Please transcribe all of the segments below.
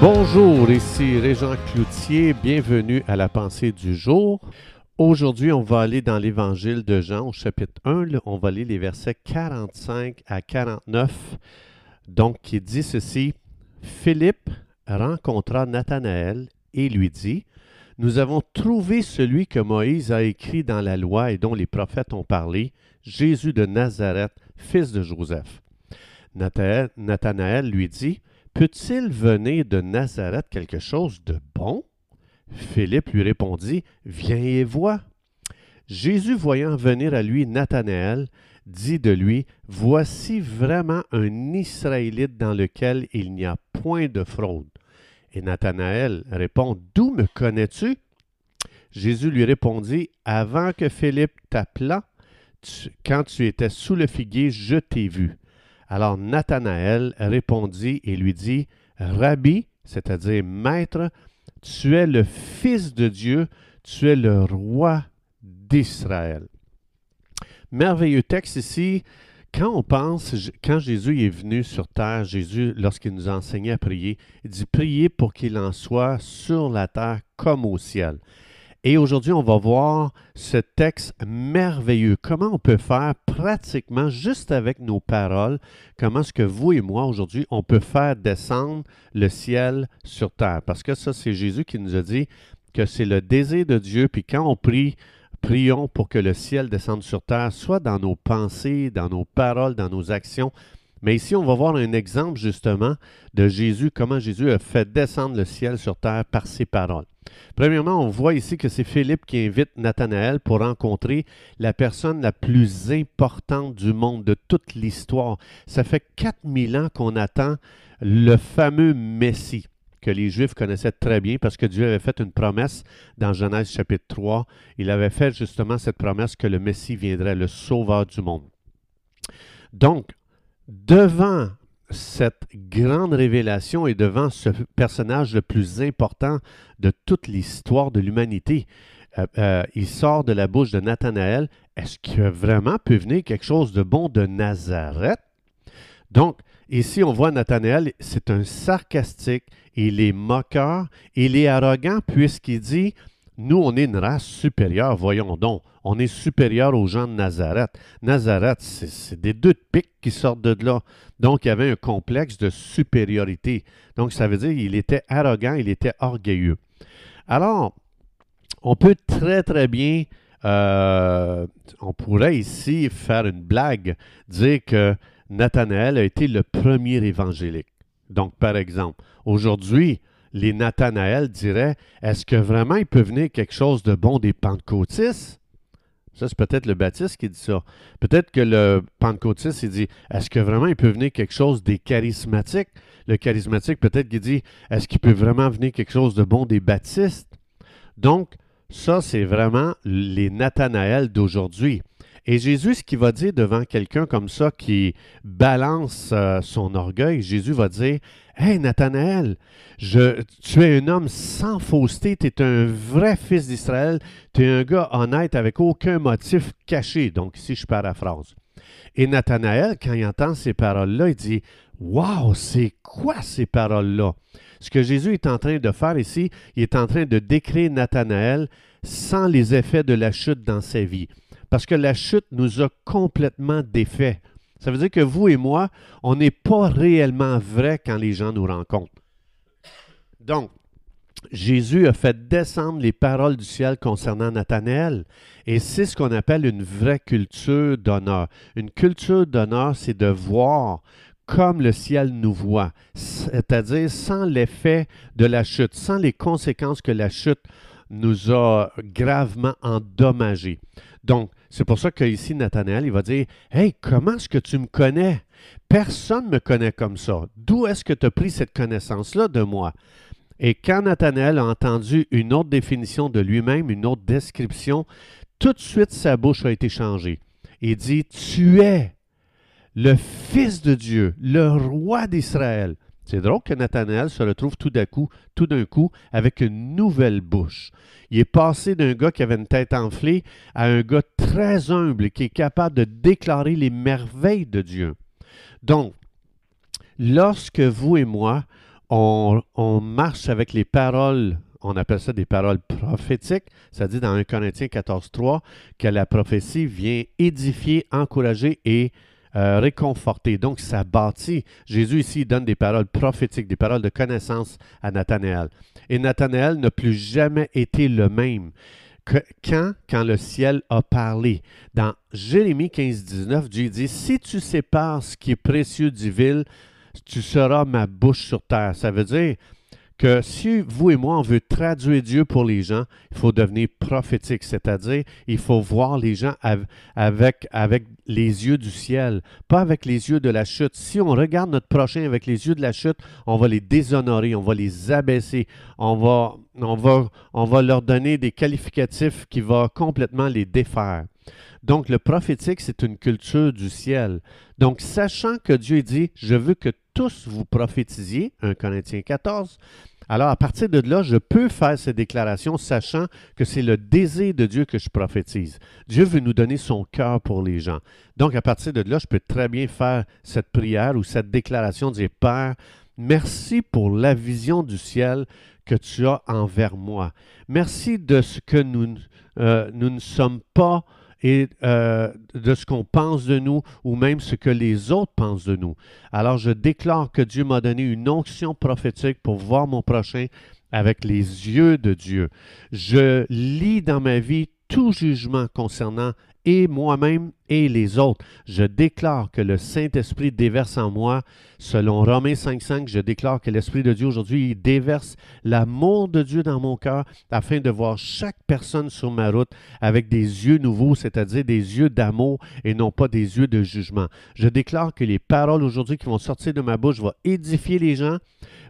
Bonjour, ici Régent Cloutier, bienvenue à la pensée du jour. Aujourd'hui, on va aller dans l'évangile de Jean au chapitre 1, on va lire les versets 45 à 49. Donc, qui dit ceci, Philippe rencontra Nathanaël et lui dit, Nous avons trouvé celui que Moïse a écrit dans la loi et dont les prophètes ont parlé, Jésus de Nazareth, fils de Joseph. Nathanaël lui dit, Peut-il venir de Nazareth quelque chose de bon? Philippe lui répondit, Viens et vois. Jésus, voyant venir à lui Nathanaël, dit de lui, Voici vraiment un Israélite dans lequel il n'y a point de fraude. Et Nathanaël répond, D'où me connais-tu? Jésus lui répondit, Avant que Philippe t'appelât, quand tu étais sous le figuier, je t'ai vu. Alors Nathanaël répondit et lui dit, Rabbi, c'est-à-dire Maître, tu es le Fils de Dieu, tu es le roi d'Israël. Merveilleux texte ici. Quand on pense, quand Jésus est venu sur terre, Jésus, lorsqu'il nous enseignait à prier, il dit Priez pour qu'il en soit sur la terre comme au ciel. Et aujourd'hui, on va voir ce texte merveilleux. Comment on peut faire pratiquement, juste avec nos paroles, comment est-ce que vous et moi, aujourd'hui, on peut faire descendre le ciel sur terre? Parce que ça, c'est Jésus qui nous a dit que c'est le désir de Dieu. Puis quand on prie, prions pour que le ciel descende sur terre, soit dans nos pensées, dans nos paroles, dans nos actions. Mais ici, on va voir un exemple justement de Jésus, comment Jésus a fait descendre le ciel sur terre par ses paroles. Premièrement, on voit ici que c'est Philippe qui invite Nathanaël pour rencontrer la personne la plus importante du monde de toute l'histoire. Ça fait 4000 ans qu'on attend le fameux Messie que les Juifs connaissaient très bien parce que Dieu avait fait une promesse dans Genèse chapitre 3. Il avait fait justement cette promesse que le Messie viendrait, le Sauveur du monde. Donc, devant cette grande révélation et devant ce personnage le plus important de toute l'histoire de l'humanité. Euh, euh, il sort de la bouche de Nathanaël. Est-ce que vraiment peut venir quelque chose de bon de Nazareth? Donc, ici, on voit Nathanaël, c'est un sarcastique, il est moqueur, il est arrogant puisqu'il dit nous, on est une race supérieure, voyons donc. On est supérieur aux gens de Nazareth. Nazareth, c'est des deux de pique qui sortent de là. Donc, il y avait un complexe de supériorité. Donc, ça veut dire qu'il était arrogant, il était orgueilleux. Alors, on peut très, très bien, euh, on pourrait ici faire une blague, dire que Nathanaël a été le premier évangélique. Donc, par exemple, aujourd'hui, les Nathanaël diraient Est-ce que vraiment il peut venir quelque chose de bon des Pentecôtistes? Ça, c'est peut-être le Baptiste qui dit ça. Peut-être que le Pentecôtiste, il dit Est-ce que vraiment il peut venir quelque chose des charismatiques? Le charismatique, peut-être qu'il dit Est-ce qu'il peut vraiment venir quelque chose de bon des baptistes? Donc, ça, c'est vraiment les Nathanaël d'aujourd'hui. Et Jésus, ce qu'il va dire devant quelqu'un comme ça qui balance euh, son orgueil, Jésus va dire Hey Nathanaël, tu es un homme sans fausseté, tu es un vrai fils d'Israël, tu es un gars honnête avec aucun motif caché. Donc ici, je paraphrase. Et Nathanaël, quand il entend ces paroles-là, il dit Waouh, c'est quoi ces paroles-là Ce que Jésus est en train de faire ici, il est en train de décrire Nathanaël sans les effets de la chute dans sa vie. Parce que la chute nous a complètement défait. Ça veut dire que vous et moi, on n'est pas réellement vrai quand les gens nous rencontrent. Donc, Jésus a fait descendre les paroles du ciel concernant Nathanaël. Et c'est ce qu'on appelle une vraie culture d'honneur. Une culture d'honneur, c'est de voir comme le ciel nous voit, c'est-à-dire sans l'effet de la chute, sans les conséquences que la chute nous a gravement endommagés. Donc, c'est pour ça qu'ici, Nathanaël, il va dire Hey, comment est-ce que tu me connais? Personne ne me connaît comme ça. D'où est-ce que tu as pris cette connaissance-là de moi Et quand Nathanaël a entendu une autre définition de lui-même, une autre description, tout de suite sa bouche a été changée. Il dit Tu es le Fils de Dieu, le roi d'Israël. C'est drôle que Nathanaël se retrouve tout d'un coup, tout d'un coup, avec une nouvelle bouche. Il est passé d'un gars qui avait une tête enflée à un gars très humble qui est capable de déclarer les merveilles de Dieu. Donc, lorsque vous et moi, on, marche avec les paroles on appelle ça des paroles prophétiques. Ça dit dans 1 Corinthiens 14.3 que la prophétie vient édifier, encourager et euh, réconforter. Donc, ça bâtit. Jésus ici donne des paroles prophétiques, des paroles de connaissance à Nathanaël. Et Nathanaël n'a plus jamais été le même. Que, quand, quand le ciel a parlé. Dans Jérémie 15, 19, Dieu dit, Si tu sépares ce qui est précieux du vil, tu seras ma bouche sur terre. Ça veut dire, que si vous et moi, on veut traduire Dieu pour les gens, il faut devenir prophétique, c'est-à-dire il faut voir les gens avec, avec les yeux du ciel, pas avec les yeux de la chute. Si on regarde notre prochain avec les yeux de la chute, on va les déshonorer, on va les abaisser, on va, on va, on va leur donner des qualificatifs qui vont complètement les défaire. Donc, le prophétique, c'est une culture du ciel. Donc, sachant que Dieu dit, je veux que tous vous prophétisiez, 1 Corinthiens 14, alors à partir de là, je peux faire ces déclarations sachant que c'est le désir de Dieu que je prophétise. Dieu veut nous donner son cœur pour les gens. Donc, à partir de là, je peux très bien faire cette prière ou cette déclaration, dire, Père, merci pour la vision du ciel que tu as envers moi. Merci de ce que nous, euh, nous ne sommes pas et euh, de ce qu'on pense de nous ou même ce que les autres pensent de nous. Alors je déclare que Dieu m'a donné une onction prophétique pour voir mon prochain avec les yeux de Dieu. Je lis dans ma vie tout jugement concernant et moi-même et les autres. Je déclare que le Saint-Esprit déverse en moi, selon Romains 5.5, je déclare que l'Esprit de Dieu aujourd'hui déverse l'amour de Dieu dans mon cœur afin de voir chaque personne sur ma route avec des yeux nouveaux, c'est-à-dire des yeux d'amour et non pas des yeux de jugement. Je déclare que les paroles aujourd'hui qui vont sortir de ma bouche vont édifier les gens,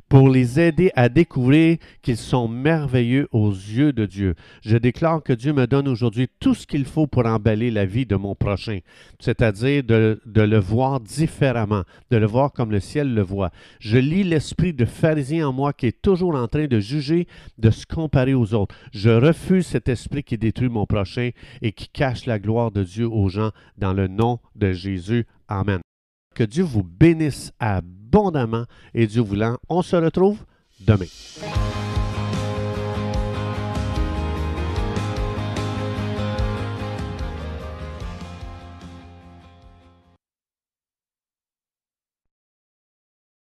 pour les aider à découvrir qu'ils sont merveilleux aux yeux de Dieu. Je déclare que Dieu me donne aujourd'hui tout ce qu'il faut pour emballer la vie de mon prochain, c'est-à-dire de, le voir différemment, de le voir comme le ciel le voit. Je lis l'esprit de pharisien en moi qui est toujours en train de juger, de se comparer aux autres. Je refuse cet esprit qui détruit mon prochain et qui cache la gloire de Dieu aux gens dans le nom de Jésus. Amen. Que Dieu vous bénisse abondamment et Dieu voulant, on se retrouve demain.